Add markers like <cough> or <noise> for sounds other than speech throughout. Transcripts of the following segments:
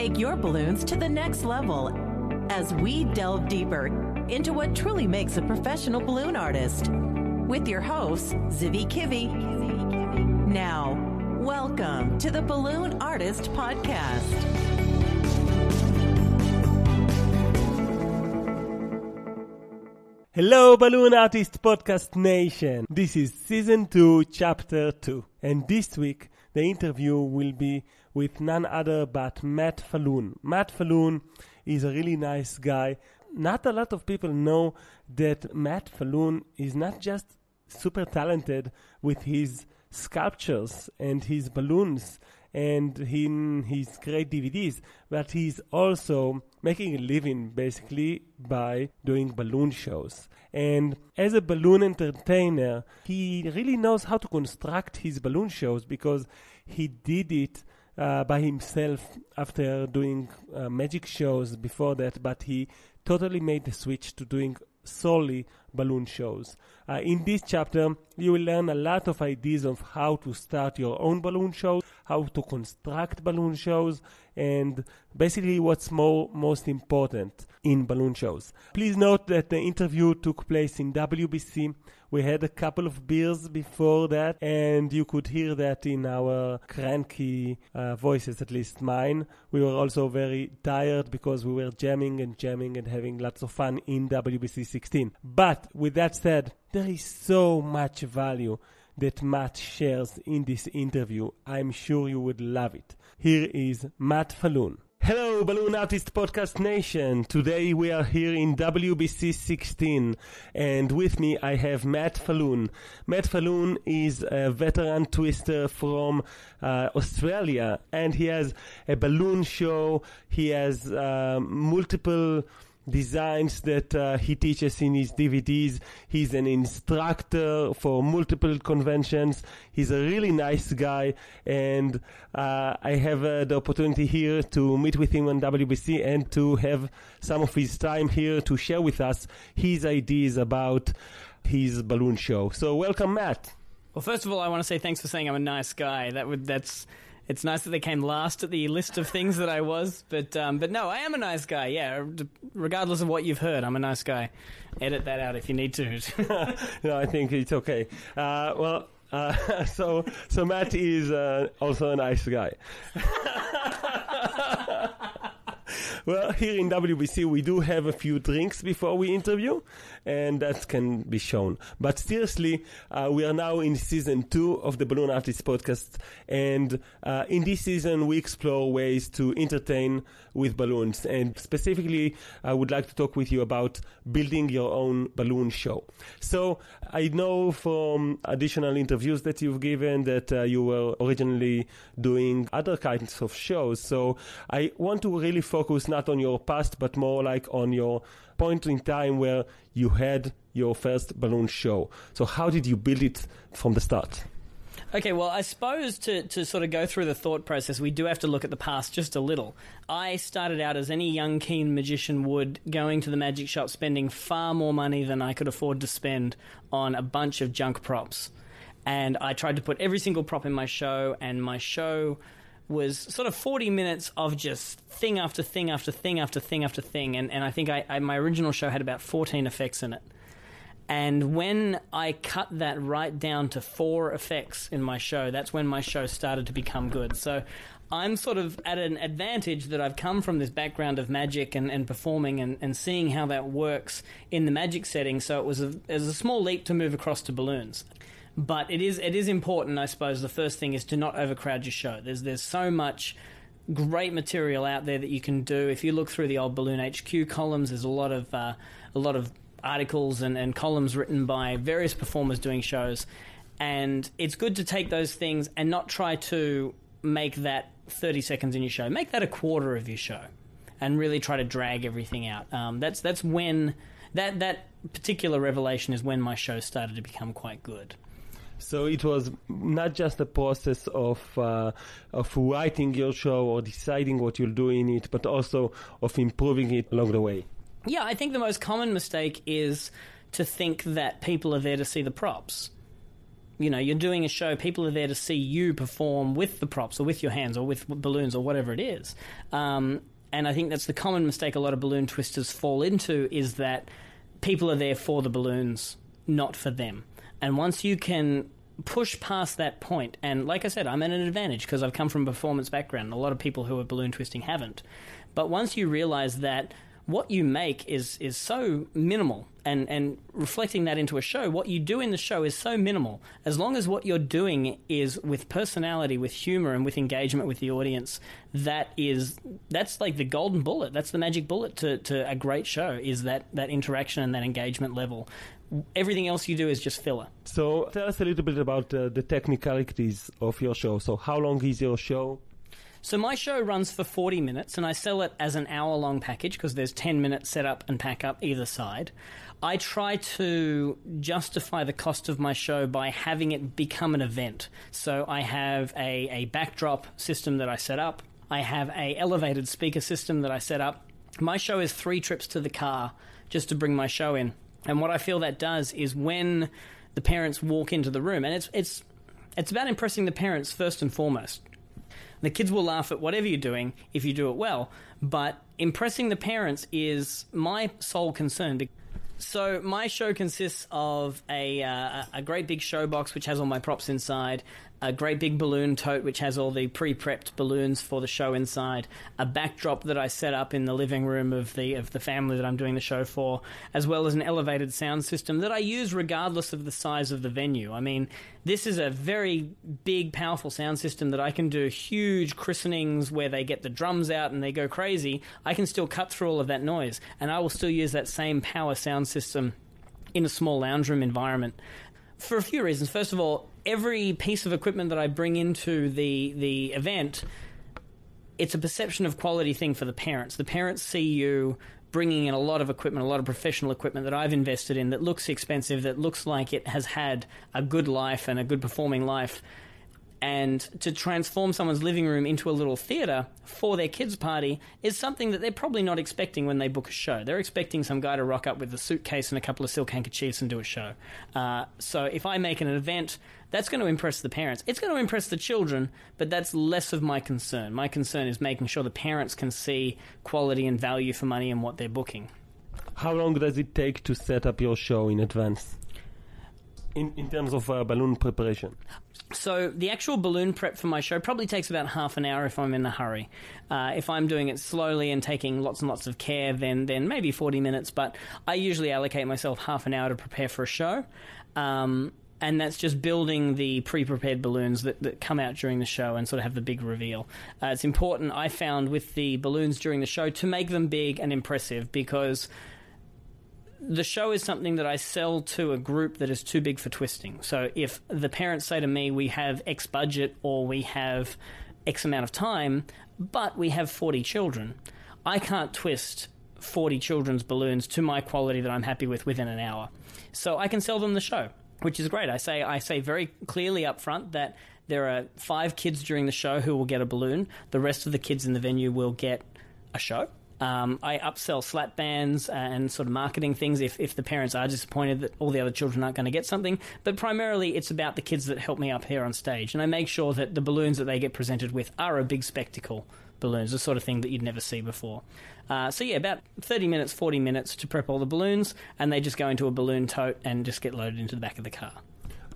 take your balloons to the next level as we delve deeper into what truly makes a professional balloon artist. With your hosts, Zivi Kivi. Now, welcome to the Balloon Artist Podcast. Hello, Balloon Artist Podcast Nation. This is season 2, chapter 2. And this week, the interview will be with none other but Matt Falloon. Matt Falloon is a really nice guy. Not a lot of people know that Matt Falloon is not just super talented with his sculptures and his balloons and in his great DVDs, but he's also making a living basically by doing balloon shows. And as a balloon entertainer, he really knows how to construct his balloon shows because he did it uh, by himself after doing uh, magic shows before that, but he totally made the switch to doing solely balloon shows. Uh, in this chapter, you will learn a lot of ideas of how to start your own balloon shows, how to construct balloon shows, and basically what's more most important in balloon shows. Please note that the interview took place in WBC. We had a couple of beers before that, and you could hear that in our cranky uh, voices, at least mine. We were also very tired because we were jamming and jamming and having lots of fun in WBC 16. But with that said, there is so much value that Matt shares in this interview. I'm sure you would love it. Here is Matt Falloon. Hello, Balloon Artist Podcast Nation. Today we are here in WBC 16, and with me I have Matt Falloon. Matt Falloon is a veteran twister from uh, Australia, and he has a balloon show. He has uh, multiple designs that uh, he teaches in his DVDs. He's an instructor for multiple conventions. He's a really nice guy, and uh, I have uh, the opportunity here to meet with him on WBC and to have some of his time here to share with us his ideas about his balloon show. So, welcome, Matt. Well, first of all, I want to say thanks for saying I'm a nice guy. That would that's it's nice that they came last at the list of things that I was, but um, but no, I am a nice guy. Yeah, regardless of what you've heard, I'm a nice guy. Edit that out if you need to. <laughs> <laughs> no, I think it's okay. Uh, well. Uh, <laughs> so, so Matt is uh, also a nice guy. Well, here in WBC, we do have a few drinks before we interview, and that can be shown. But seriously, uh, we are now in season two of the Balloon Artist podcast, and uh, in this season, we explore ways to entertain with balloons. And specifically, I would like to talk with you about building your own balloon show. So, I know from additional interviews that you've given that uh, you were originally doing other kinds of shows. So, I want to really focus not on your past, but more like on your point in time where you had your first balloon show. So, how did you build it from the start? Okay, well, I suppose to, to sort of go through the thought process, we do have to look at the past just a little. I started out as any young, keen magician would, going to the magic shop, spending far more money than I could afford to spend on a bunch of junk props. And I tried to put every single prop in my show, and my show was sort of 40 minutes of just thing after thing after thing after thing after thing. And, and I think I, I my original show had about 14 effects in it. And when I cut that right down to four effects in my show, that's when my show started to become good. So I'm sort of at an advantage that I've come from this background of magic and, and performing and, and seeing how that works in the magic setting. So it was, a, it was a small leap to move across to balloons. But it is it is important, I suppose. The first thing is to not overcrowd your show. There's there's so much great material out there that you can do. If you look through the old Balloon HQ columns, there's a lot of uh, a lot of articles and, and columns written by various performers doing shows. And it's good to take those things and not try to make that 30 seconds in your show. Make that a quarter of your show and really try to drag everything out. Um, that's, that's when that, that particular revelation is when my show started to become quite good. So it was not just a process of uh, of writing your show or deciding what you'll do in it, but also of improving it along the way. Yeah, I think the most common mistake is to think that people are there to see the props. You know, you're doing a show, people are there to see you perform with the props or with your hands or with balloons or whatever it is. Um, and I think that's the common mistake a lot of balloon twisters fall into is that people are there for the balloons, not for them. And once you can push past that point, and like I said, I'm at an advantage because I've come from a performance background. A lot of people who are balloon twisting haven't. But once you realize that what you make is is so minimal and and reflecting that into a show what you do in the show is so minimal. As long as what you're doing is with personality with humor and with engagement with the audience that is that's like the golden bullet. That's the magic bullet to, to a great show is that that interaction and that engagement level. Everything else you do is just filler. So tell us a little bit about uh, the technicalities of your show. So how long is your show so my show runs for 40 minutes and I sell it as an hour long package because there's 10 minutes set up and pack up either side. I try to justify the cost of my show by having it become an event. So I have a, a backdrop system that I set up. I have a elevated speaker system that I set up. My show is three trips to the car just to bring my show in. And what I feel that does is when the parents walk into the room, and it's it's it's about impressing the parents first and foremost. The kids will laugh at whatever you're doing if you do it well, but impressing the parents is my sole concern. So my show consists of a uh, a great big show box which has all my props inside, a great big balloon tote which has all the pre-prepped balloons for the show inside, a backdrop that I set up in the living room of the of the family that I'm doing the show for, as well as an elevated sound system that I use regardless of the size of the venue. I mean, this is a very big, powerful sound system that I can do huge christenings where they get the drums out and they go crazy. I can still cut through all of that noise, and I will still use that same power sound system in a small lounge room environment for a few reasons. First of all, every piece of equipment that I bring into the the event, it's a perception of quality thing for the parents. The parents see you bringing in a lot of equipment, a lot of professional equipment that I've invested in that looks expensive, that looks like it has had a good life and a good performing life and to transform someone's living room into a little theater for their kids' party is something that they're probably not expecting when they book a show. They're expecting some guy to rock up with a suitcase and a couple of silk handkerchiefs and do a show. Uh, so if I make an event, that's going to impress the parents. It's going to impress the children, but that's less of my concern. My concern is making sure the parents can see quality and value for money in what they're booking. How long does it take to set up your show in advance? In, in terms of uh, balloon preparation? So the actual balloon prep for my show probably takes about half an hour if I'm in a hurry. Uh, if I'm doing it slowly and taking lots and lots of care, then then maybe 40 minutes. But I usually allocate myself half an hour to prepare for a show. Um, and that's just building the pre-prepared balloons that, that come out during the show and sort of have the big reveal. Uh, it's important, I found, with the balloons during the show to make them big and impressive because the show is something that I sell to a group that is too big for twisting. So if the parents say to me, we have X budget or we have X amount of time, but we have 40 children, I can't twist 40 children's balloons to my quality that I'm happy with within an hour. So I can sell them the show, which is great. I say I say very clearly up front that there are five kids during the show who will get a balloon. The rest of the kids in the venue will get a show. Um, I upsell slap bands and sort of marketing things if, if the parents are disappointed that all the other children aren't going to get something. But primarily, it's about the kids that help me up here on stage. And I make sure that the balloons that they get presented with are a big spectacle balloons, the sort of thing that you'd never see before. Uh, so, yeah, about 30 minutes, 40 minutes to prep all the balloons, and they just go into a balloon tote and just get loaded into the back of the car.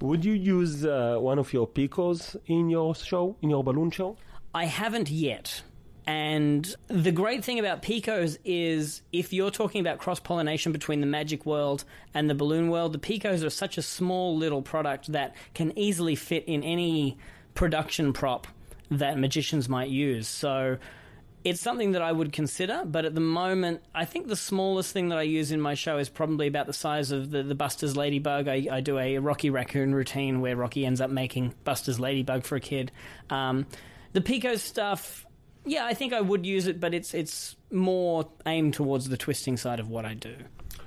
Would you use uh, one of your picos in your show, in your balloon show? I haven't yet. And the great thing about Picos is if you're talking about cross pollination between the magic world and the balloon world, the Picos are such a small little product that can easily fit in any production prop that magicians might use. So it's something that I would consider, but at the moment, I think the smallest thing that I use in my show is probably about the size of the, the Buster's Ladybug. I, I do a Rocky Raccoon routine where Rocky ends up making Buster's Ladybug for a kid. Um, the Pico stuff yeah, I think I would use it, but it's it's more aimed towards the twisting side of what I do.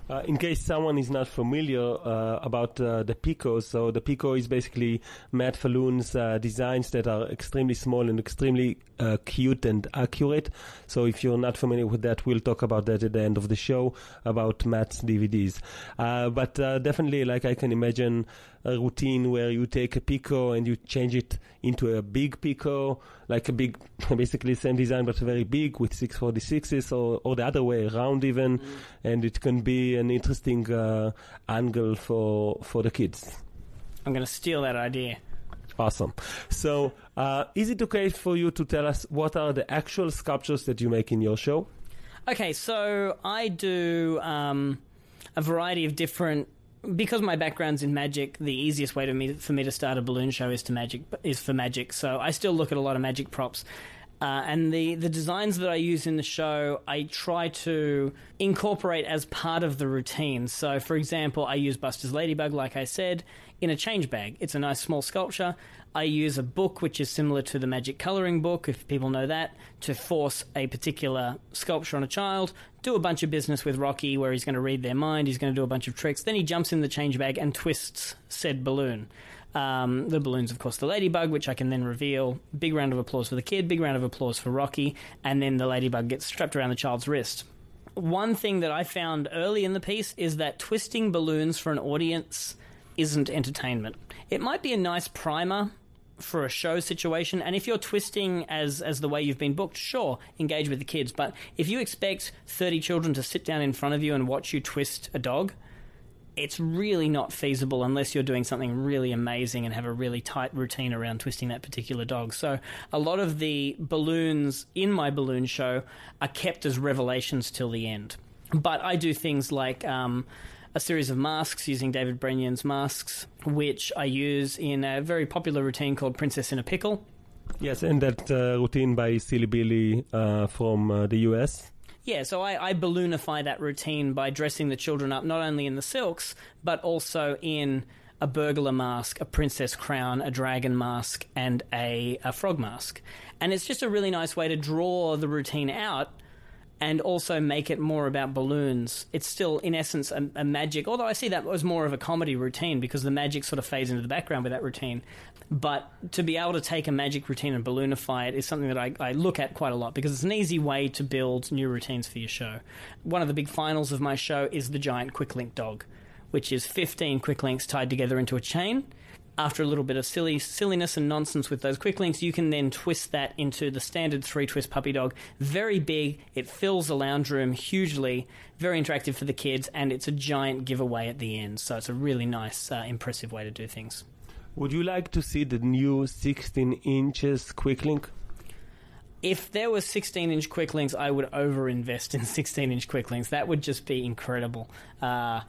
Uh, in case someone is not familiar uh, about uh, the Pico, so the Pico is basically Matt Falloon's uh, designs that are extremely small and extremely uh, cute and accurate. So if you're not familiar with that, we'll talk about that at the end of the show about Matt's DVDs. Uh, but definitely, like I can imagine a routine where you take a Pico and you change it into a big Pico, like a big, <laughs> basically same design but very big with 646s or, or the other way around even. Mm. And it can be an interesting uh, angle for, for the kids. I'm going to steal that idea. Awesome. So, uh, is it okay for you to tell us what are the actual sculptures that you make in your show? Okay, so I do um, a variety of different because my background's in magic, the easiest way me, for me to start a balloon show is to magic is for magic. So I still look at a lot of magic props. Uh, and the, the designs that I use in the show, I try to incorporate as part of the routine. So, for example, I use Buster's Ladybug, like I said, in a change bag. It's a nice small sculpture. I use a book which is similar to the magic coloring book, if people know that, to force a particular sculpture on a child. Do a bunch of business with Rocky where he's going to read their mind, he's going to do a bunch of tricks. Then he jumps in the change bag and twists said balloon. Um, the balloon's, of course, the ladybug, which I can then reveal. Big round of applause for the kid, big round of applause for Rocky, and then the ladybug gets strapped around the child's wrist. One thing that I found early in the piece is that twisting balloons for an audience isn't entertainment. It might be a nice primer for a show situation. And if you're twisting as as the way you've been booked, sure, engage with the kids. But if you expect 30 children to sit down in front of you and watch you twist a dog, it's really not feasible unless you're doing something really amazing and have a really tight routine around twisting that particular dog. So a lot of the balloons in my balloon show are kept as revelations till the end. But I do things like um, a series of masks using David Brenyan's masks, which I use in a very popular routine called Princess in a Pickle. Yes, and that uh, routine by Silly Billy uh, from uh, the US. Yeah, so I, I, balloonify that routine by dressing the children up not only in the silks, but also in a burglar mask, a princess crown, a dragon mask, and a, a frog mask. And it's just a really nice way to draw the routine out and also make it more about balloons. It's still, in essence, a, a, magic. Although I see that was more of a comedy routine because the magic sort of fades into the background with that routine. But to be able to take a magic routine and balloonify it is something that I, I look at quite a lot because it's an easy way to build new routines for your show. One of the big finals of my show is the giant quick link dog, which is 15 quick links tied together into a chain after a little bit of silly silliness and nonsense with those quick links, you can then twist that into the standard three twist puppy dog. Very big, it fills the lounge room hugely, very interactive for the kids, and it's a giant giveaway at the end. So it's a really nice, uh, impressive way to do things. Would you like to see the new 16 inches quick link? If there was 16 inch quick links, I would overinvest in <laughs> 16 inch quick links. That would just be incredible. Uh,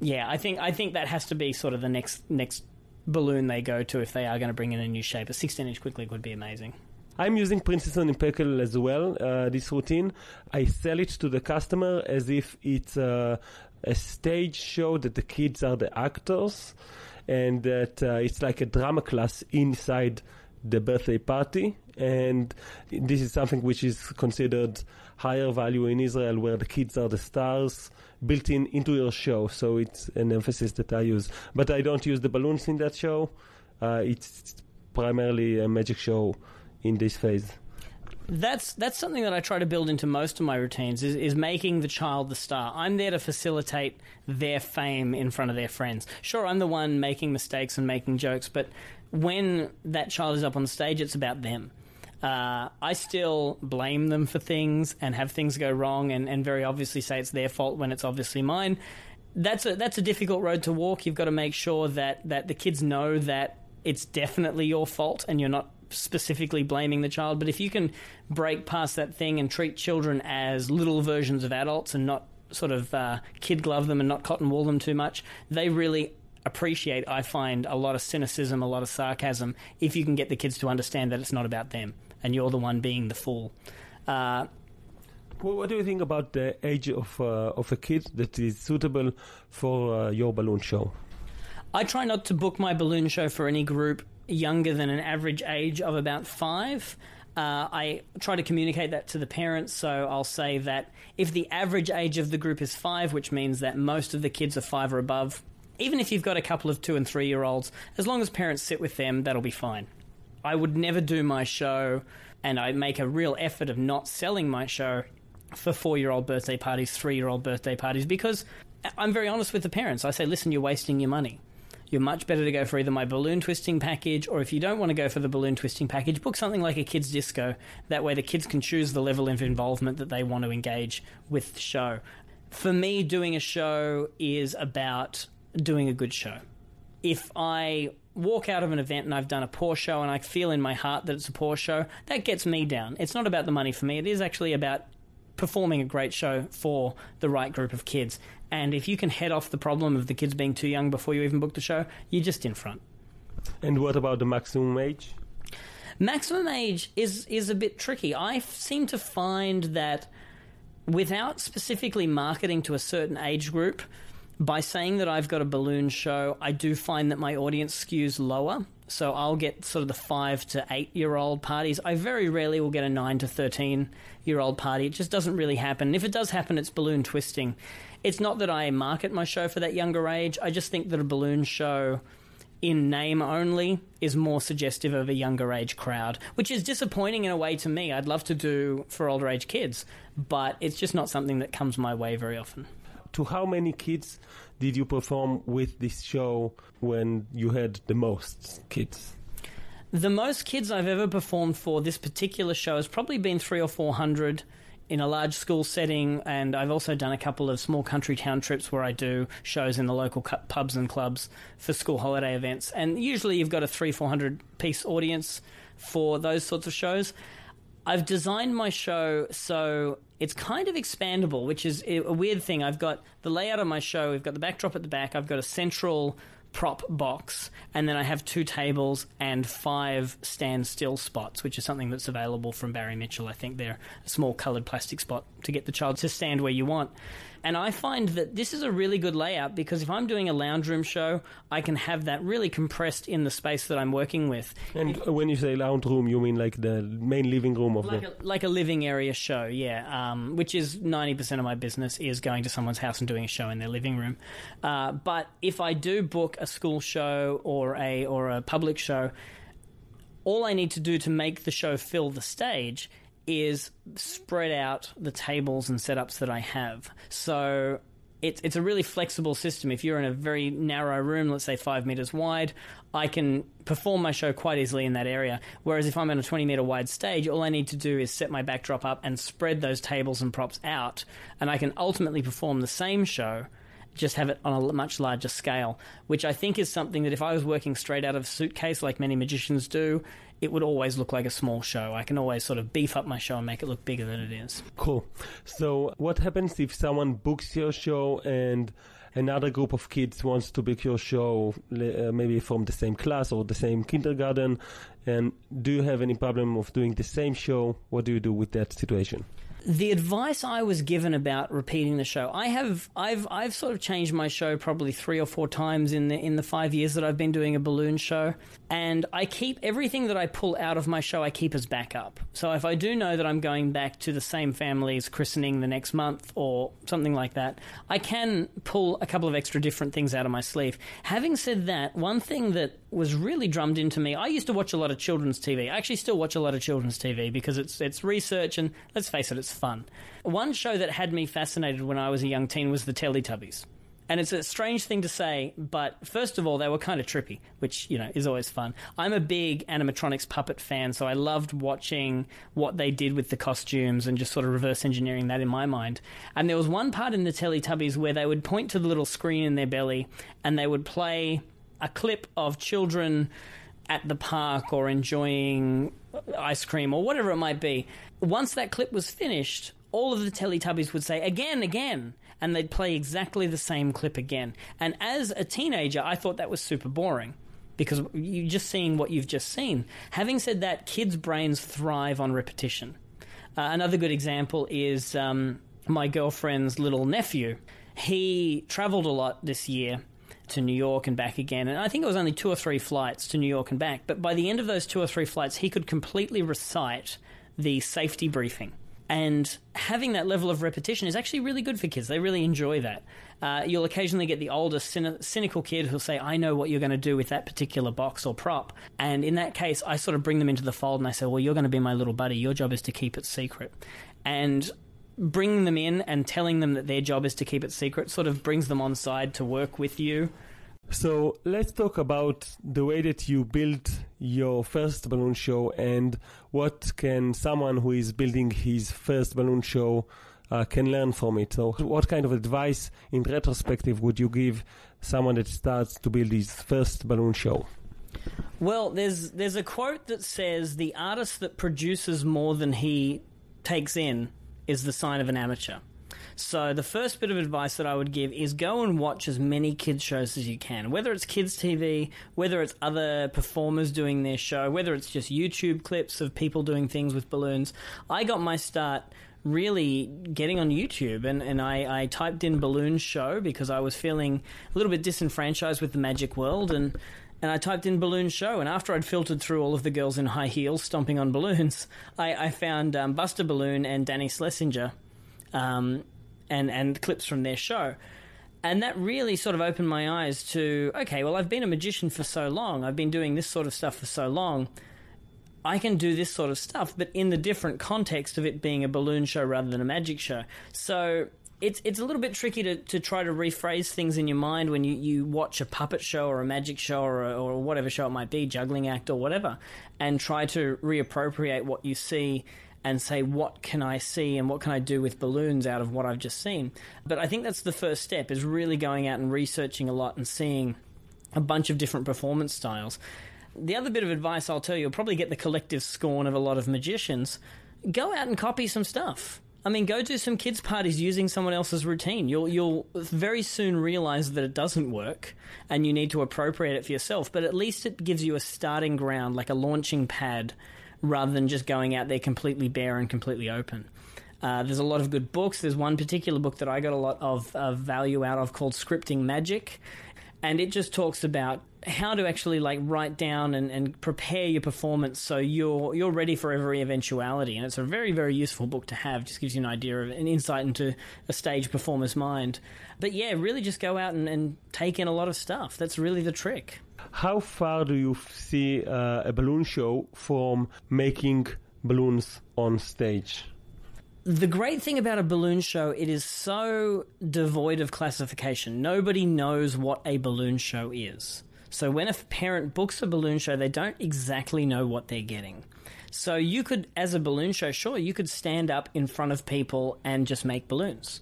yeah, I think I think that has to be sort of the next next balloon they go to if they are going to bring in a new shape. A 16 inch quick would be amazing. I'm using Princess in Pickle as well, uh, this routine. I sell it to the customer as if it's a, a stage show that the kids are the actors and that uh, it's like a drama class inside the birthday party. And this is something which is considered higher value in Israel where the kids are the stars built in into your show. So it's an emphasis that I use. But I don't use the balloons in that show. Uh, it's primarily a magic show in this phase. That's that's something that I try to build into most of my routines is, is making the child the star. I'm there to facilitate their fame in front of their friends. Sure, I'm the one making mistakes and making jokes, but when that child is up on stage, it's about them. Uh, I still blame them for things and have things go wrong and, and very obviously say it's their fault when it's obviously mine. That's a that's a difficult road to walk. You've got to make sure that, that the kids know that it's definitely your fault and you're not specifically blaming the child. But if you can break past that thing and treat children as little versions of adults and not sort of uh, kid glove them and not cotton wool them too much, they really appreciate, I find, a lot of cynicism, a lot of sarcasm, if you can get the kids to understand that it's not about them and you're the one being the fool. Uh, well, what do you think about the age of uh, of a kid that is suitable for uh, your balloon show? I try not to book my balloon show for any group younger than an average age of about five. Uh, I try to communicate that to the parents, so I'll say that if the average age of the group is five, which means that most of the kids are five or above, even if you've got a couple of two and three year olds, as long as parents sit with them, that'll be fine. I would never do my show, and I make a real effort of not selling my show for four year old birthday parties, three year old birthday parties, because I'm very honest with the parents. I say, listen, you're wasting your money. You're much better to go for either my balloon twisting package, or if you don't want to go for the balloon twisting package, book something like a kids' disco. That way, the kids can choose the level of involvement that they want to engage with the show. For me, doing a show is about doing a good show. If I walk out of an event and I've done a poor show and I feel in my heart that it's a poor show, that gets me down. It's not about the money for me, it is actually about performing a great show for the right group of kids. And if you can head off the problem of the kids being too young before you even book the show, you're just in front. And what about the maximum age? Maximum age is is a bit tricky. I seem to find that without specifically marketing to a certain age group, by saying that I've got a balloon show, I do find that my audience skews lower. So I'll get sort of the five to eight year old parties. I very rarely will get a nine to 13 year old party. It just doesn't really happen. If it does happen, it's balloon twisting. It's not that I market my show for that younger age. I just think that a balloon show in name only is more suggestive of a younger age crowd, which is disappointing in a way to me. I'd love to do for older age kids, but it's just not something that comes my way very often to how many kids did you perform with this show when you had the most kids? The most kids I've ever performed for this particular show has probably been three or four hundred in a large school setting, and I've also done a couple of small country town trips where I do shows in the local pubs and clubs for school holiday events. And usually you've got a three, four hundred piece audience for those sorts of shows. I've designed my show so it's kind of expandable, which is a weird thing. I've got the layout of my show, we've got the backdrop at the back, I've got a central prop box, and then I have two tables and five stand still spots, which is something that's available from Barry Mitchell. I think they're a small coloured plastic spot to get the child to stand where you want. And I find that this is a really good layout because if I'm doing a lounge room show, I can have that really compressed in the space that I'm working with. And when you say lounge room, you mean like the main living room of like the... A, like a living area show, yeah. Um, which is 90% of my business is going to someone's house and doing a show in their living room. Uh, but if I do book a school show or a or a public show, all I need to do to make the show fill the stage is spread out the tables and setups that I have. So it's it's a really flexible system. If you're in a very narrow room, let's say five meters wide, I can perform my show quite easily in that area. Whereas if I'm on a 20 meter wide stage, all I need to do is set my backdrop up and spread those tables and props out, and I can ultimately perform the same show. Just have it on a much larger scale, which I think is something that if I was working straight out of a suitcase, like many magicians do, it would always look like a small show. I can always sort of beef up my show and make it look bigger than it is. Cool. So, what happens if someone books your show and another group of kids wants to book your show, uh, maybe from the same class or the same kindergarten? And do you have any problem of doing the same show? What do you do with that situation? The advice I was given about repeating the show, I have, I've, I've sort of changed my show probably three or four times in the in the five years that I've been doing a balloon show, and I keep everything that I pull out of my show, I keep as backup. So if I do know that I'm going back to the same family's christening the next month or something like that, I can pull a couple of extra different things out of my sleeve. Having said that, one thing that was really drummed into me, I used to watch a lot of children's TV. I actually still watch a lot of children's TV because it's it's research and let's face it, it's fun. One show that had me fascinated when I was a young teen was the Teletubbies. And it's a strange thing to say, but first of all, they were kind of trippy, which, you know, is always fun. I'm a big animatronics puppet fan, so I loved watching what they did with the costumes and just sort of reverse engineering that in my mind. And there was one part in the Teletubbies where they would point to the little screen in their belly and they would play a clip of children at the park or enjoying ice cream or whatever it might be. Once that clip was finished, all of the Teletubbies would say, again, again, and they'd play exactly the same clip again. And as a teenager, I thought that was super boring because you're just seeing what you've just seen. Having said that, kids' brains thrive on repetition. Uh, another good example is um, my girlfriend's little nephew. He traveled a lot this year to New York and back again. And I think it was only two or three flights to New York and back. But by the end of those two or three flights, he could completely recite the safety briefing. And having that level of repetition is actually really good for kids. They really enjoy that. Uh, you'll occasionally get the older, cynical kid who'll say, I know what you're going to do with that particular box or prop. And in that case, I sort of bring them into the fold and I say, Well, you're going to be my little buddy. Your job is to keep it secret. And bringing them in and telling them that their job is to keep it secret sort of brings them on side to work with you. So let's talk about the way that you built your first balloon show and what can someone who is building his first balloon show uh, can learn from it. So what kind of advice in retrospective would you give someone that starts to build his first balloon show? Well, there's there's a quote that says the artist that produces more than he takes in is the sign of an amateur. So the first bit of advice that I would give is go and watch as many kids shows as you can, whether it's kids TV, whether it's other performers doing their show, whether it's just YouTube clips of people doing things with balloons. I got my start really getting on YouTube and, and I, I typed in balloon show because I was feeling a little bit disenfranchised with the magic world and and I typed in balloon show. And after I'd filtered through all of the girls in high heels stomping on balloons, I, I found um, Buster Balloon and Danny Schlesinger, um, and and clips from their show. And that really sort of opened my eyes to okay, well, I've been a magician for so long. I've been doing this sort of stuff for so long. I can do this sort of stuff, but in the different context of it being a balloon show rather than a magic show. So it's it's a little bit tricky to, to try to rephrase things in your mind when you, you watch a puppet show or a magic show or, a, or whatever show it might be, juggling act or whatever, and try to reappropriate what you see and say, what can I see and what can I do with balloons out of what I've just seen? But I think that's the first step is really going out and researching a lot and seeing a bunch of different performance styles. The other bit of advice I'll tell you, you'll probably get the collective scorn of a lot of magicians. Go out and copy some stuff I mean, go do some kids' parties using someone else's routine. You'll you'll very soon realize that it doesn't work, and you need to appropriate it for yourself. But at least it gives you a starting ground, like a launching pad, rather than just going out there completely bare and completely open. Uh, there's a lot of good books. There's one particular book that I got a lot of, of value out of called Scripting Magic, and it just talks about how to actually like write down and, and prepare your performance so you're you're ready for every eventuality. And it's a very very useful book to have. Just gives you an idea of an insight into a stage performer's mind. But yeah really just go out and, and take in a lot of stuff. That's really the trick. How far do you see uh, a balloon show from making balloons on stage? The great thing about a balloon show, it is so devoid of classification. Nobody knows what a balloon show is. So when a parent books a balloon show, they don't exactly know what they're getting. So you could, as a balloon show, sure, you could stand up in front of people and just make balloons.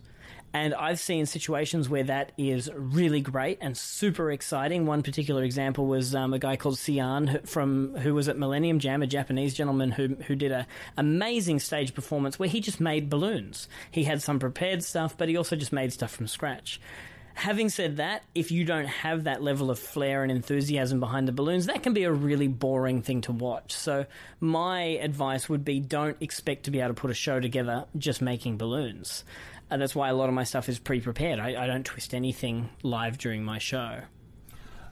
And I've seen situations where that is really great and super exciting. One particular example was um, a guy called Sian from who was at Millennium Jam, a Japanese gentleman who who did a amazing stage performance where he just made balloons. He had some prepared stuff, but he also just made stuff from scratch. Having said that, if you don't have that level of flair and enthusiasm behind the balloons, that can be a really boring thing to watch. So, my advice would be don't expect to be able to put a show together just making balloons. And that's why a lot of my stuff is pre prepared. I, I, don't twist anything live during my show.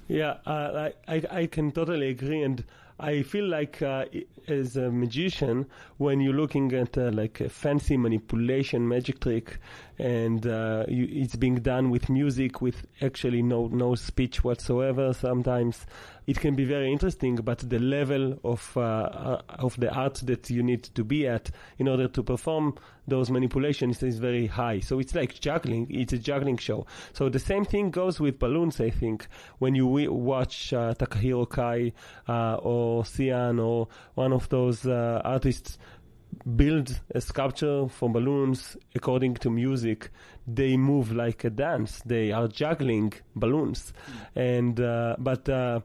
Yeah, uh, I, I can totally agree. And I feel like uh, as a magician, when you're looking at uh, like a fancy manipulation magic trick, and uh, you, it's being done with music, with actually no no speech whatsoever. Sometimes it can be very interesting, but the level of uh, uh, of the art that you need to be at in order to perform those manipulations is very high. So it's like juggling. It's a juggling show. So the same thing goes with balloons. I think when you watch uh, Takahiro Kai uh, or Sian or one of those uh, artists build a sculpture from balloons according to music. They move like a dance. They are juggling balloons, mm. and uh, but uh,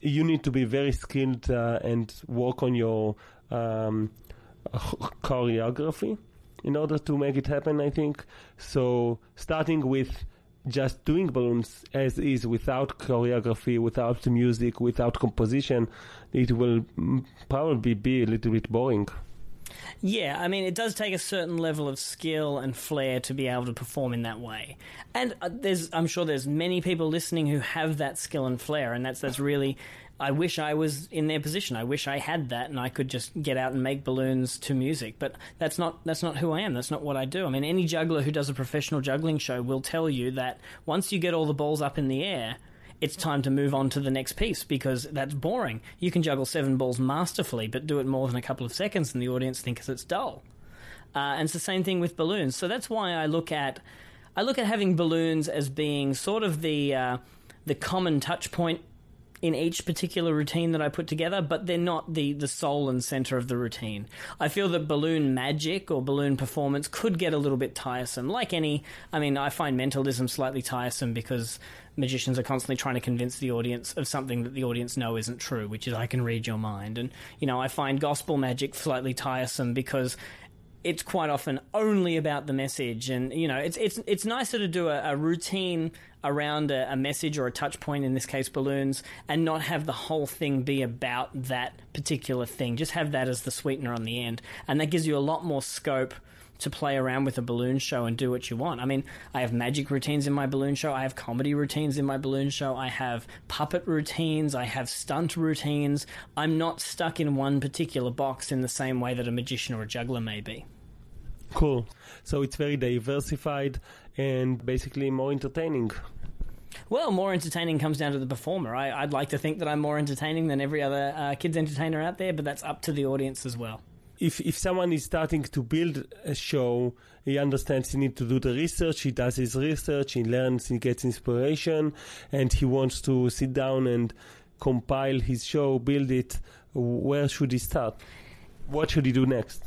you need to be very skilled uh, and work on your um, choreography in order to make it happen. I think so. Starting with just doing balloons as is without choreography, without music, without composition, it will probably be a little bit boring. Yeah, I mean, it does take a certain level of skill and flair to be able to perform in that way. And uh, there's, I'm sure there's many people listening who have that skill and flair, and that's that's really I wish I was in their position. I wish I had that and I could just get out and make balloons to music. But that's not that's not who I am. That's not what I do. I mean, any juggler who does a professional juggling show will tell you that once you get all the balls up in the air, it's time to move on to the next piece because that's boring. You can juggle seven balls masterfully, but do it more than a couple of seconds, and the audience thinks it's dull. Uh, and it's the same thing with balloons. So that's why I look at I look at having balloons as being sort of the uh, the common touch point in each particular routine that I put together, but they're not the, the soul and center of the routine. I feel that balloon magic or balloon performance could get a little bit tiresome. Like any, I mean, I find mentalism slightly tiresome because magicians are constantly trying to convince the audience of something that the audience know isn't true, which is I can read your mind. And, you know, I find gospel magic slightly tiresome because it's quite often only about the message, and you know, it's it's it's nicer to do a, a routine around a, a, message or a touch point, in this case, balloons, and not have the whole thing be about that particular thing. Just have that as the sweetener on the end, and that gives you a lot more scope to play around with a balloon show and do what you want. I mean, I have magic routines in my balloon show. I have comedy routines in my balloon show. I have puppet routines. I have stunt routines. I'm not stuck in one particular box in the same way that a magician or a juggler may be. Cool. So it's very diversified and basically more entertaining. Well, more entertaining comes down to the performer. I, would like to think that I'm more entertaining than every other uh, kids entertainer out there, but that's up to the audience as well. If if someone is starting to build a show, he understands he needs to do the research. He does his research. He learns. He gets inspiration, and he wants to sit down and compile his show, build it. Where should he start? What should he do next?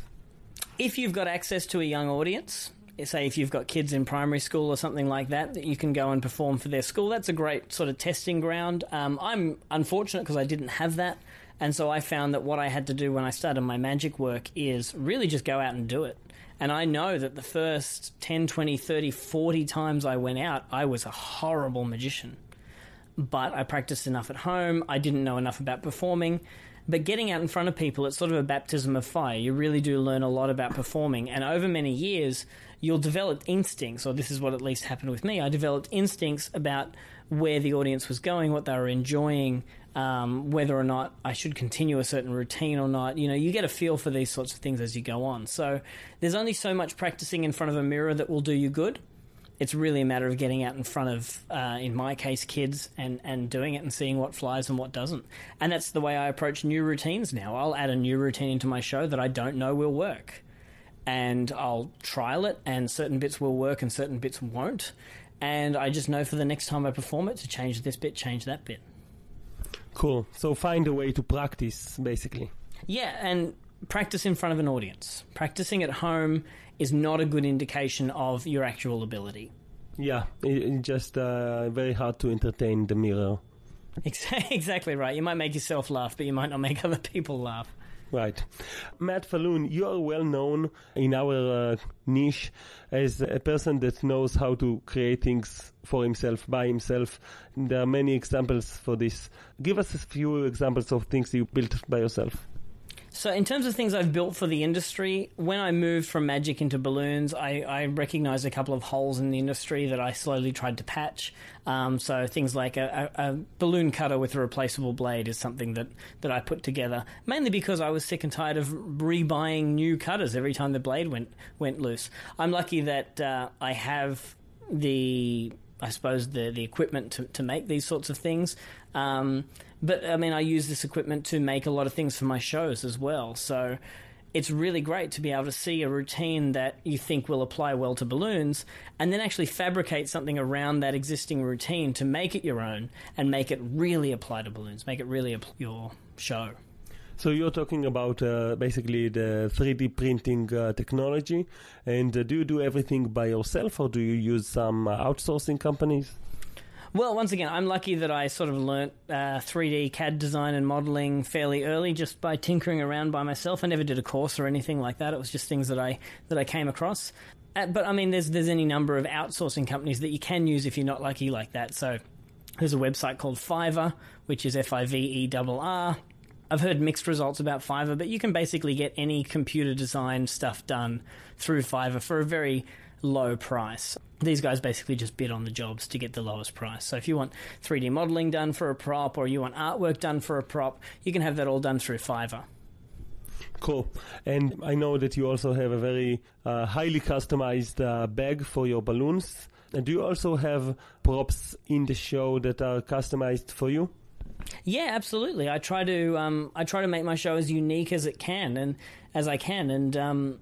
if you've got access to a young audience, say if you've got kids in primary school or something like that that you can go and perform for their school that's a great sort of testing ground um, i'm unfortunate because i didn't have that and so i found that what i had to do when i started my magic work is really just go out and do it and i know that the first 10 20 30 40 times i went out i was a horrible magician but i practiced enough at home i didn't know enough about performing but getting out in front of people, it's sort of a baptism of fire. You really do learn a lot about performing. And over many years, you'll develop instincts, or this is what at least happened with me. I developed instincts about where the audience was going, what they were enjoying, um, whether or not I should continue a certain routine or not. You know, you get a feel for these sorts of things as you go on. So there's only so much practicing in front of a mirror that will do you good it's really a matter of getting out in front of, uh, in my case, kids and, and doing it and seeing what flies and what doesn't. And that's the way I approach new routines now. I'll add a new routine into my show that I don't know will work. And I'll trial it, and certain bits will work and certain bits won't. And I just know for the next time I perform it to change this bit, change that bit. Cool. So find a way to practice, basically. Yeah, and practice in front of an audience. Practicing at home is not a good indication of your actual ability. Yeah, it's just uh, very hard to entertain the mirror. <laughs> <laughs> Exactly right. You might make yourself laugh, but you might not make <laughs> other people laugh. Right. Matt Falloon, you are well known in our uh, niche as a person that knows how to create things for himself, by himself. There are many examples for this. Give us a few examples of things you built by yourself. So, in terms of things I've built for the industry, when I moved from magic into balloons, I, I recognized a couple of holes in the industry that I slowly tried to patch. Um, so, things like a, a, a, balloon cutter with a replaceable blade is something that, that I put together, mainly because I was sick and tired of rebuying new cutters every time the blade went went loose. I'm lucky that uh, I have the I suppose the the equipment to, to make these sorts of things. Um, but I mean, I use this equipment to make a lot of things for my shows as well. So it's really great to be able to see a routine that you think will apply well to balloons and then actually fabricate something around that existing routine to make it your own and make it really apply to balloons, make it really your show. So you're talking about uh, basically the 3D printing uh, technology, and uh, do you do everything by yourself, or do you use some uh, outsourcing companies? Well, once again, I'm lucky that I sort of learnt uh, 3D CAD design and modeling fairly early, just by tinkering around by myself. I never did a course or anything like that. It was just things that I that I came across. Uh, but I mean, there's there's any number of outsourcing companies that you can use if you're not lucky like that. So there's a website called Fiverr, which is F I V E R R. I've heard mixed results about Fiverr, but you can basically get any computer design stuff done through Fiverr for a very low price. These guys basically just bid on the jobs to get the lowest price. So if you want 3D modeling done for a prop or you want artwork done for a prop, you can have that all done through Fiverr. Cool. And I know that you also have a very uh, highly customized uh, bag for your balloons. And do you also have props in the show that are customized for you? Yeah, absolutely. I try to um, I try to make my show as unique as it can and as I can. And um,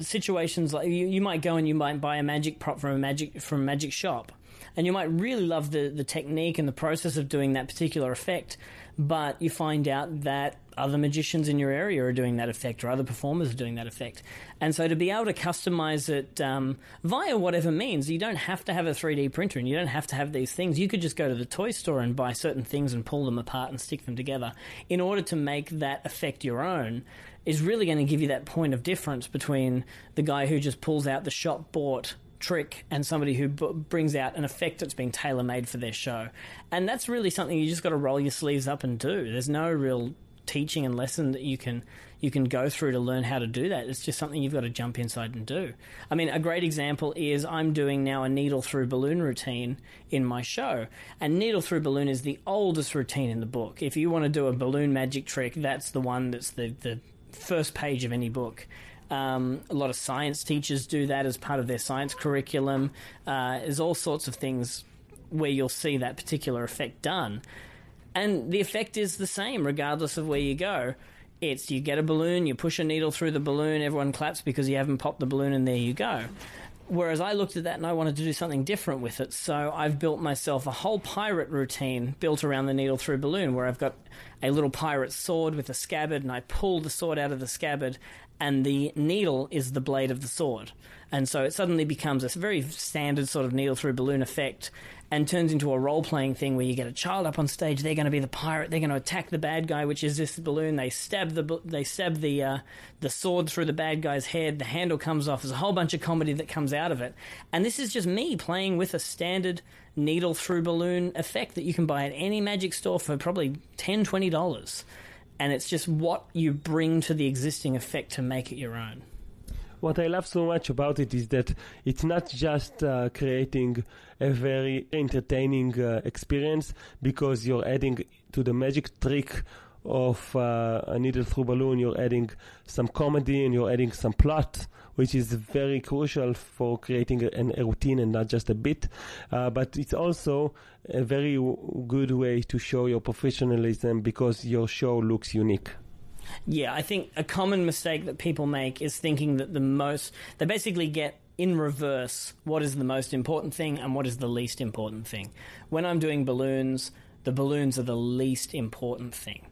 situations like you, you might go and you might buy a magic prop from a magic from a magic shop, and you might really love the the technique and the process of doing that particular effect but you find out that other magicians in your area are doing that effect or other performers are doing that effect. And so to be able to customize it um, via whatever means, you don't have to have a 3D printer and you don't have to have these things. You could just go to the toy store and buy certain things and pull them apart and stick them together in order to make that effect your own is really going to give you that point of difference between the guy who just pulls out the shop bought trick and somebody who b- brings out an effect that's been tailor made for their show. And that's really something you just got to roll your sleeves up and do. There's no real teaching and lesson that you can you can go through to learn how to do that. It's just something you've got to jump inside and do. I mean, a great example is I'm doing now a needle through balloon routine in my show. And needle through balloon is the oldest routine in the book. If you want to do a balloon magic trick, that's the one that's the, the first page of any book. Um, a lot of science teachers do that as part of their science curriculum. Uh, there's all sorts of things where you'll see that particular effect done. And the effect is the same regardless of where you go. It's you get a balloon, you push a needle through the balloon, everyone claps because you haven't popped the balloon, and there you go. Whereas I looked at that and I wanted to do something different with it, so I've built myself a whole pirate routine built around the needle through balloon, where I've got a little pirate sword with a scabbard, and I pull the sword out of the scabbard, and the needle is the blade of the sword. And so it suddenly becomes a very standard sort of needle through balloon effect and turns into a role playing thing where you get a child up on stage. They're going to be the pirate. They're going to attack the bad guy, which is this balloon. They stab the they stab the uh, the sword through the bad guy's head. The handle comes off. There's a whole bunch of comedy that comes out of it. And this is just me playing with a standard needle through balloon effect that you can buy at any magic store for probably 10 20 dollars and it's just what you bring to the existing effect to make it your own. What I love so much about it is that it's not just uh, creating a very entertaining uh, experience because you're adding to the magic trick of uh, a needle through balloon, you're adding some comedy and you're adding some plot, which is very crucial for creating a, a routine and not just a bit. Uh, but it's also a very w- good way to show your professionalism because your show looks unique. Yeah, I think a common mistake that people make is thinking that the most, they basically get in reverse what is the most important thing and what is the least important thing. When I'm doing balloons, the balloons are the least important thing.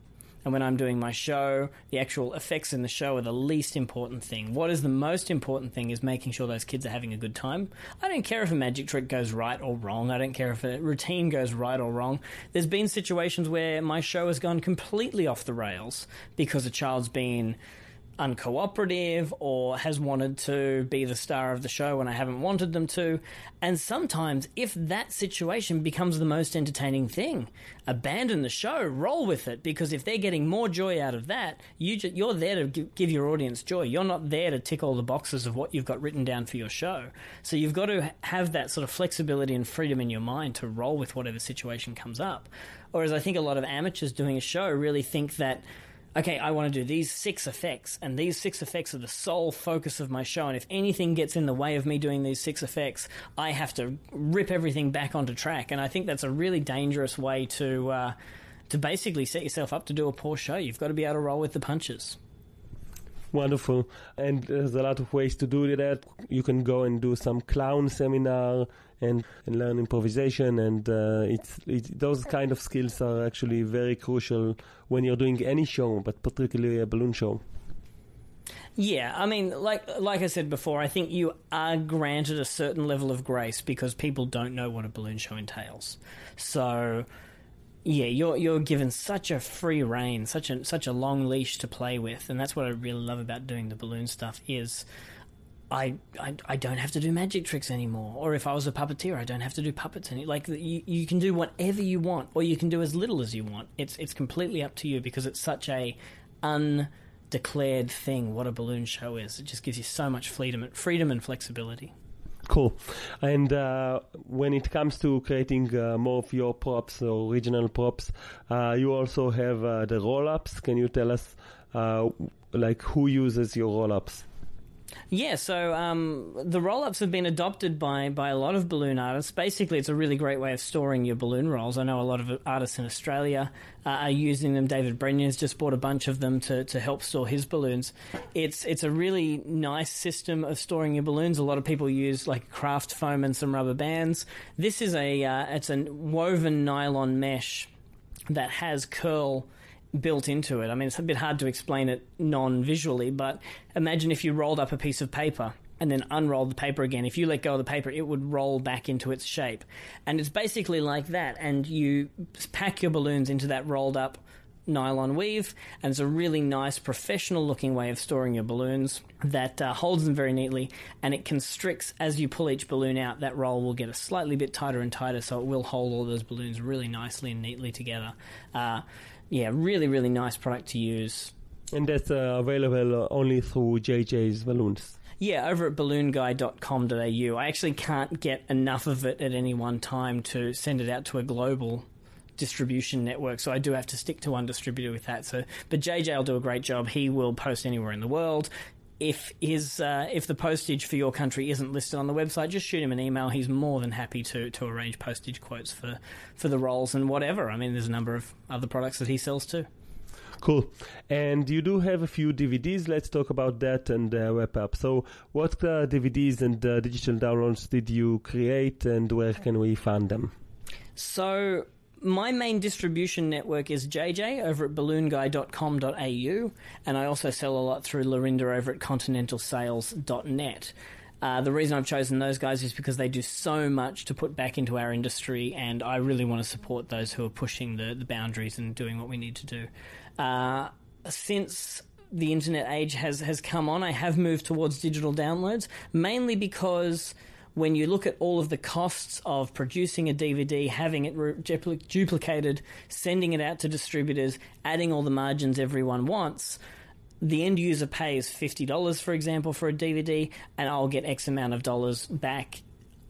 And when I'm doing my show, the actual effects in the show are the least important thing. What is the most important thing is making sure those kids are having a good time. I don't care if a magic trick goes right or wrong. I don't care if a routine goes right or wrong. There's been situations where my show has gone completely off the rails because a child's been uncooperative or has wanted to be the star of the show when I haven't wanted them to. And sometimes, if that situation becomes the most entertaining thing, abandon the show, roll with it, because if they're getting more joy out of that, you ju- you're there to give your audience joy. You're not there to tick all the boxes of what you've got written down for your show. So you've got to have that sort of flexibility and freedom in your mind to roll with whatever situation comes up. Whereas I think a lot of amateurs doing a show really think that okay, I want to do these six effects, and these six effects are the sole focus of my show. And if anything gets in the way of me doing these six effects, I have to rip everything back onto track. And I think that's a really dangerous way to uh, to basically set yourself up to do a poor show. You've got to be able to roll with the punches. Wonderful. And there's a lot of ways to do that. You can go and do some clown seminar and, and learn improvisation. And uh, it's, it's those kind of skills are actually very crucial when you're doing any show, but particularly a balloon show. Yeah, I mean, like like I said before, I think you are granted a certain level of grace because people don't know what a balloon show entails. So yeah, you're you're given such a free reign, such a such a long leash to play with, and that's what I really love about doing the balloon stuff is. I, I, I don't have to do magic tricks anymore. Or if I was a puppeteer, I don't have to do puppets any. Like you, you can do whatever you want, or you can do as little as you want. It's it's completely up to you because it's such a undeclared thing. What a balloon show is, it just gives you so much freedom, freedom and flexibility. Cool. And uh, when it comes to creating uh, more of your props or original props, uh, you also have uh, the roll-ups. Can you tell us, uh, like, who uses your roll-ups? Yeah, so um, the roll ups have been adopted by, by a lot of balloon artists. Basically, it's a really great way of storing your balloon rolls. I know a lot of artists in Australia uh, are using them. David Brenier's just bought a bunch of them to, to help store his balloons. It's it's a really nice system of storing your balloons. A lot of people use like craft foam and some rubber bands. This is a uh, it's a woven nylon mesh that has curl built into it. I mean, it's a bit hard to explain it non visually, but imagine if you rolled up a piece of paper and then unrolled the paper again. If you let go of the paper, it would roll back into its shape. And it's basically like that. And you pack your balloons into that rolled up nylon weave, and it's a really nice, professional looking way of storing your balloons that uh, holds them very neatly and it constricts as you pull each balloon out. That roll will get a slightly bit tighter and tighter, so it will hold all those balloons really nicely and neatly together. Uh, yeah, really, really nice product to use. And that's uh, available only through JJ's Balloons. Yeah, over at balloonguy.com.au. I actually can't get enough of it at any one time to send it out to a global distribution network, so I do have to stick to one distributor with that. So, but JJ will do a great job. He will post anywhere in the world if his uh, if the postage for your country isn't listed on the website, just shoot him an email. He's more than happy to to arrange postage quotes for for the rolls and whatever. I mean, there's a number of other products that he sells too. Cool. And you do have a few DVDs. Let's talk about that and uh, wrap up. So, what uh, DVDs and uh, digital downloads did you create, and where can we find them? So, my main distribution network is JJ over at balloonguy.com.au, and I also sell a lot through Lorinda over at continentalsales.net. Uh, the reason I've chosen those guys is because they do so much to put back into our industry, and I really want to support those who are pushing the, the boundaries and doing what we need to do. Uh, since the internet age has, has come on, I have moved towards digital downloads, mainly because when you look at all of the costs of producing a DVD, having it re- duplicated, sending it out to distributors, adding all the margins everyone wants, the end user pays $50, for example, for a DVD, and I'll get X amount of dollars back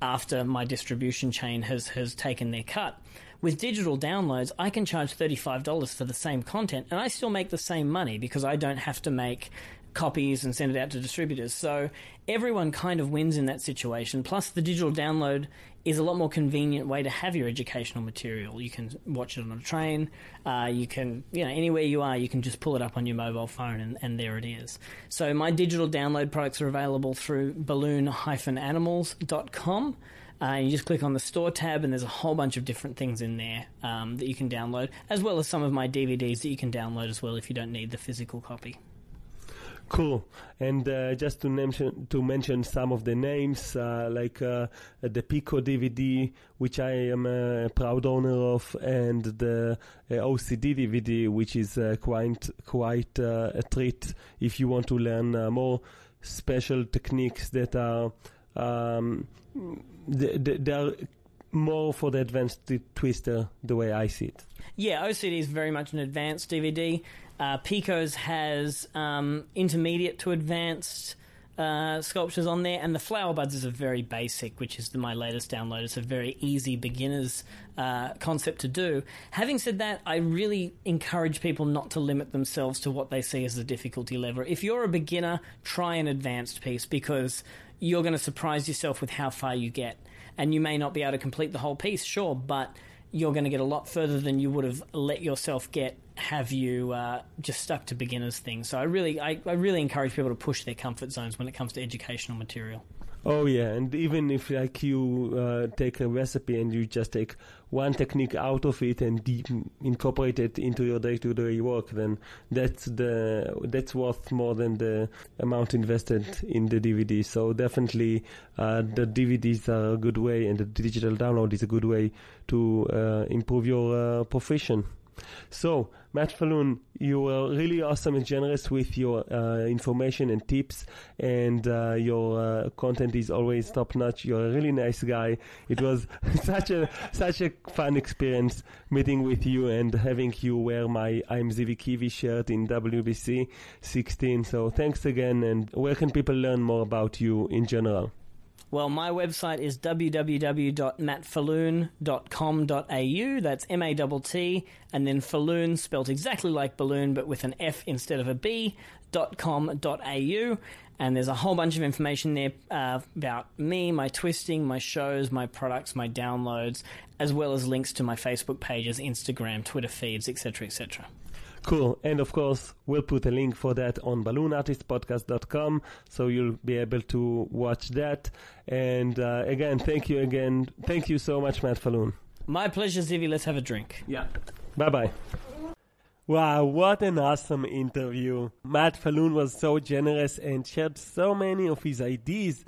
after my distribution chain has, has taken their cut. With digital downloads, I can charge $35 for the same content and I still make the same money because I don't have to make copies and send it out to distributors. So everyone kind of wins in that situation. Plus, the digital download is a lot more convenient way to have your educational material. You can watch it on a train. Uh, you can, you know, anywhere you are, you can just pull it up on your mobile phone, and, and there it is. So my digital download products are available through balloon-animals.com. Uh, you just click on the store tab, and there's a whole bunch of different things in there um, that you can download, as well as some of my DVDs that you can download as well if you don't need the physical copy. Cool. And uh, just to mention to mention some of the names, uh, like uh, the Pico DVD, which I am a proud owner of, and the uh, OCD DVD, which is uh, quite quite uh, a treat if you want to learn more special techniques that are um, they, they are more for the advanced twister the way I see it. Yeah, OCD is very much an advanced DVD. Uh, Pico's has um, intermediate to advanced uh, sculptures on there, and the Flower Buds is a very basic, which is the, my latest download. It's a very easy beginner's uh, concept to do. Having said that, I really encourage people not to limit themselves to what they see as the difficulty level. If you're a beginner, try an advanced piece because you're going to surprise yourself with how far you get. And you may not be able to complete the whole piece, sure, but you're going to get a lot further than you would have let yourself get have you uh, just stuck to beginners things. So I really, I, I really encourage people to push their comfort zones when it comes to educational material. Oh yeah, and even if like you uh, take a recipe and you just take one technique out of it and deep, incorporate it into your day-to-day work, then that's the that's worth more than the amount invested in the DVD. So definitely, uh, the DVDs are a good way, and the digital download is a good way to uh, improve your uh, profession. So, Matt Falloon, you were really awesome and generous with your uh, information and tips, and uh, your uh, content is always top notch. You're a really nice guy. It was <laughs> such a such a fun experience meeting with you and having you wear my I'm Zivi shirt in WBC 16. So, thanks again. And where can people learn more about you in general? Well, my website is www.mattfalloon.com.au. That's M A T T, and then Falloon spelt exactly like balloon, but with an F instead of a B. dot com au, and there's a whole bunch of information there uh, about me, my twisting, my shows, my products, my downloads, as well as links to my Facebook pages, Instagram, Twitter feeds, etc., etc. Cool. And of course, we'll put a link for that on balloonartistpodcast.com so you'll be able to watch that. And uh, again, thank you again. Thank you so much, Matt Falloon. My pleasure, Zivi. Let's have a drink. Yeah. Bye bye. Wow, what an awesome interview. Matt Falloon was so generous and shared so many of his ideas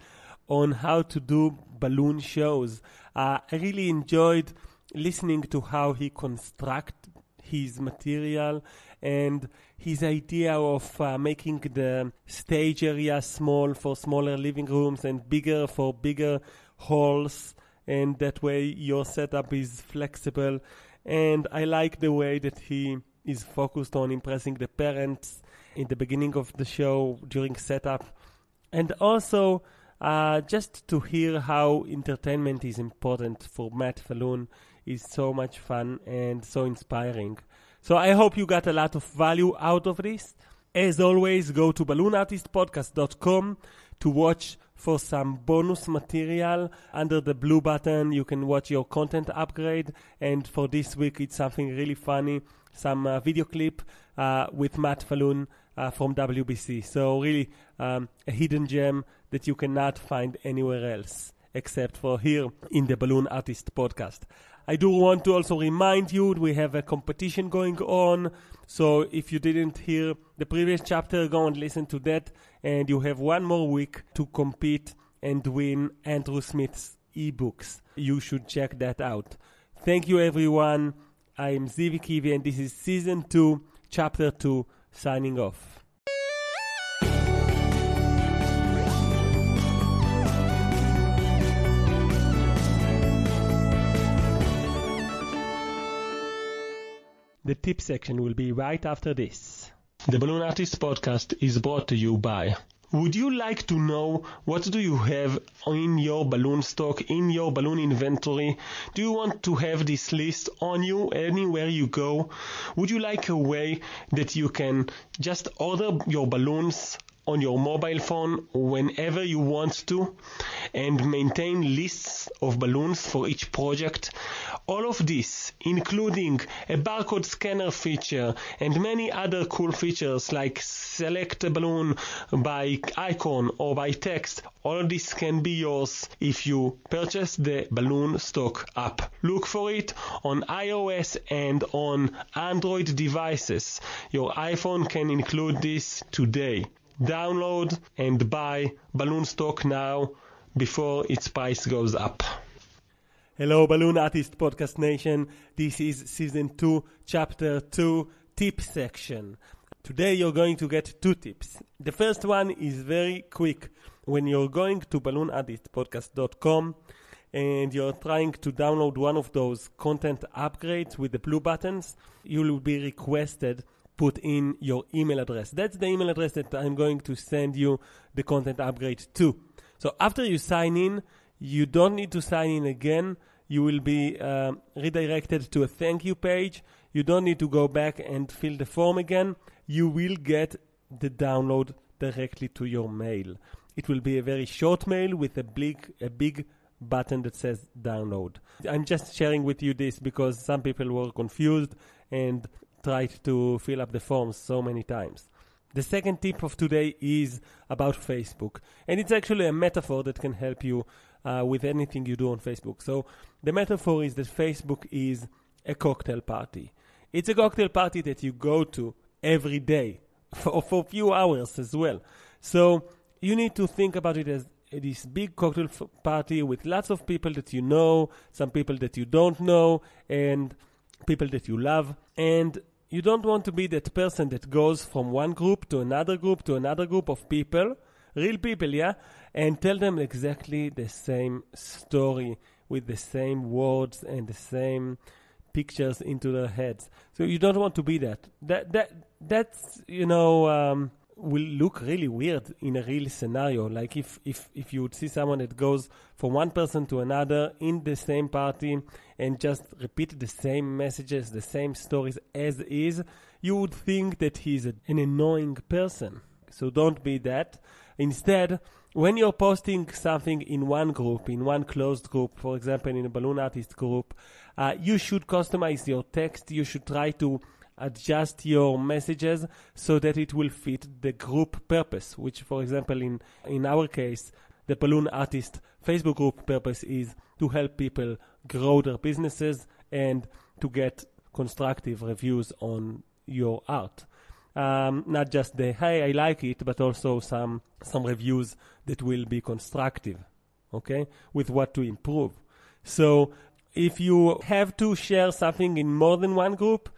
on how to do balloon shows. Uh, I really enjoyed listening to how he construct his material and his idea of uh, making the stage area small for smaller living rooms and bigger for bigger halls. And that way your setup is flexible. And i like the way that he is focused on impressing the parents in the beginning of the show during setup. And also uh, just to hear how entertainment is important for Matt Falloon is so much fun and so inspiring. So I hope you got a lot of value out of this. As always, go to balloonartistpodcast.com to watch for some bonus material. Under the blue button, you can watch your content upgrade. And for this week, it's something really funny. Some uh, video clip uh, with Matt Falloon uh, from WBC. So really um, a hidden gem that you cannot find anywhere else except for here in the Balloon Artist podcast. I do want to also remind you we have a competition going on. So if you didn't hear the previous chapter, go and listen to that. And you have one more week to compete and win Andrew Smith's ebooks. You should check that out. Thank you, everyone. I am Zivi Kivi, and this is season two, chapter two, signing off. The tip section will be right after this. The Balloon Artist podcast is brought to you by would you like to know what do you have in your balloon stock, in your balloon inventory? Do you want to have this list on you anywhere you go? Would you like a way that you can just order your balloons on your mobile phone whenever you want to and maintain lists of balloons for each project. All of this, including a barcode scanner feature and many other cool features like select a balloon by icon or by text, all of this can be yours if you purchase the Balloon Stock app. Look for it on iOS and on Android devices. Your iPhone can include this today download and buy balloon stock now before its price goes up. Hello, Balloon Artist Podcast Nation. This is season 2, chapter 2, tip section. Today you're going to get two tips. The first one is very quick. When you're going to balloonartistpodcast.com and you're trying to download one of those content upgrades with the blue buttons, you will be requested put in your email address. That's the email address that I'm going to send you the content upgrade to. So after you sign in, you don't need to sign in again. You will be uh, redirected to a thank you page. You don't need to go back and fill the form again. You will get the download directly to your mail. It will be a very short mail with a big, a big button that says download. I'm just sharing with you this because some people were confused and tried to fill up the forms so many times. The second tip of today is about Facebook, and it's actually a metaphor that can help you uh, with anything you do on Facebook. So, the metaphor is that Facebook is a cocktail party. It's a cocktail party that you go to every day <laughs> for, for a few hours as well. So, you need to think about it as this big cocktail party with lots of people that you know, some people that you don't know, and people that you love. And you don't want to be that person that goes from one group to another group to another group of people, real people, yeah, and tell them exactly the same story with the same words and the same pictures into their heads. So you don't want to be that. That that that's you know um, will look really weird in a real scenario. Like if, if, if you would see someone that goes from one person to another in the same party and just repeat the same messages, the same stories as is, you would think that he's a, an annoying person. So don't be that. Instead, when you're posting something in one group, in one closed group, for example, in a balloon artist group, uh, you should customize your text. You should try to adjust your messages so that it will fit the group purpose, which, for example, in, in our case, the balloon artist Facebook group purpose is to help people grow their businesses and to get constructive reviews on your art. Um, not just the hey I like it, but also some some reviews that will be constructive, okay, with what to improve. So if you have to share something in more than one group,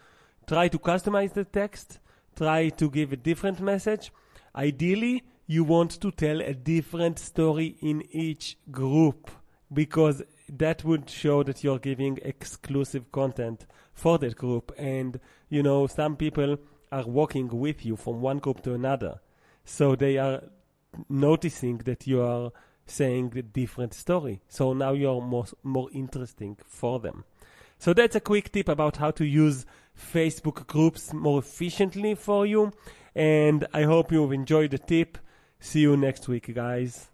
try to customize the text, try to give a different message. Ideally, you want to tell a different story in each group because that would show that you're giving exclusive content for that group. And, you know, some people are walking with you from one group to another. So they are noticing that you are saying a different story. So now you're more, more interesting for them. So that's a quick tip about how to use Facebook groups more efficiently for you. And I hope you've enjoyed the tip. See you next week, guys.